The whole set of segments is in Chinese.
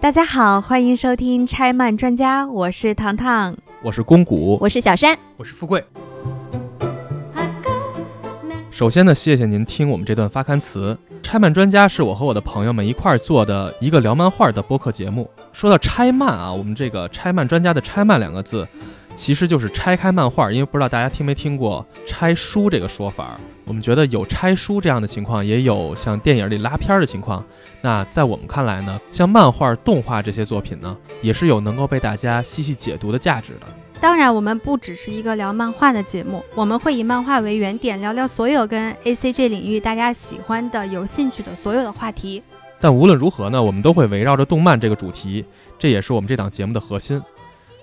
大家好，欢迎收听拆漫专家，我是糖糖，我是公谷，我是小山，我是富贵。首先呢，谢谢您听我们这段发刊词。拆漫专家是我和我的朋友们一块儿做的一个聊漫画的播客节目。说到拆漫啊，我们这个拆漫专家的拆漫两个字，其实就是拆开漫画。因为不知道大家听没听过拆书这个说法。我们觉得有拆书这样的情况，也有像电影里拉片儿的情况。那在我们看来呢，像漫画、动画这些作品呢，也是有能够被大家细细解读的价值的。当然，我们不只是一个聊漫画的节目，我们会以漫画为原点，聊聊所有跟 A C G 领域大家喜欢的、有兴趣的所有的话题。但无论如何呢，我们都会围绕着动漫这个主题，这也是我们这档节目的核心。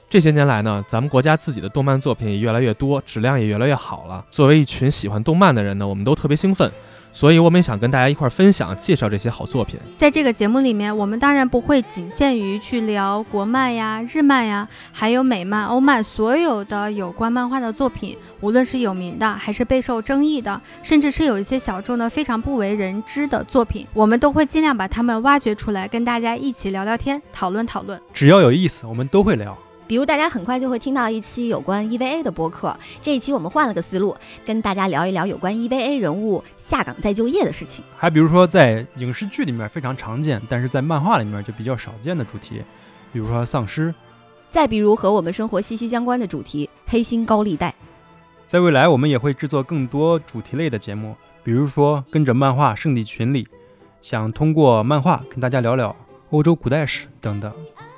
这些年来呢，咱们国家自己的动漫作品也越来越多，质量也越来越好了。作为一群喜欢动漫的人呢，我们都特别兴奋，所以我们也想跟大家一块分享、介绍这些好作品。在这个节目里面，我们当然不会仅限于去聊国漫呀、日漫呀，还有美漫、欧漫，所有的有关漫画的作品，无论是有名的，还是备受争议的，甚至是有一些小众的、非常不为人知的作品，我们都会尽量把它们挖掘出来，跟大家一起聊聊天、讨论讨论。只要有意思，我们都会聊。比如大家很快就会听到一期有关 EVA 的播客，这一期我们换了个思路，跟大家聊一聊有关 EVA 人物下岗再就业的事情。还比如说在影视剧里面非常常见，但是在漫画里面就比较少见的主题，比如说丧尸。再比如和我们生活息息相关的主题黑心高利贷。在未来我们也会制作更多主题类的节目，比如说跟着漫画圣地群里，想通过漫画跟大家聊聊欧洲古代史等等。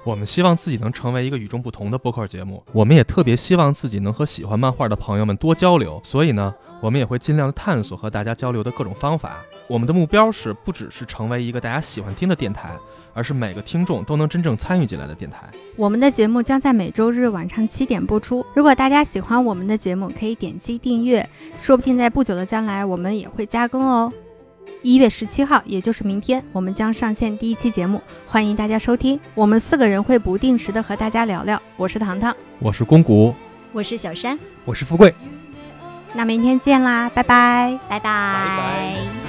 我们希望自己能成为一个与众不同的播客节目，我们也特别希望自己能和喜欢漫画的朋友们多交流，所以呢，我们也会尽量探索和大家交流的各种方法。我们的目标是不只是成为一个大家喜欢听的电台，而是每个听众都能真正参与进来的电台。我们的节目将在每周日晚上七点播出。如果大家喜欢我们的节目，可以点击订阅，说不定在不久的将来，我们也会加更哦。一月十七号，也就是明天，我们将上线第一期节目，欢迎大家收听。我们四个人会不定时的和大家聊聊。我是糖糖，我是公谷，我是小山，我是富贵。那明天见啦，拜拜，拜拜。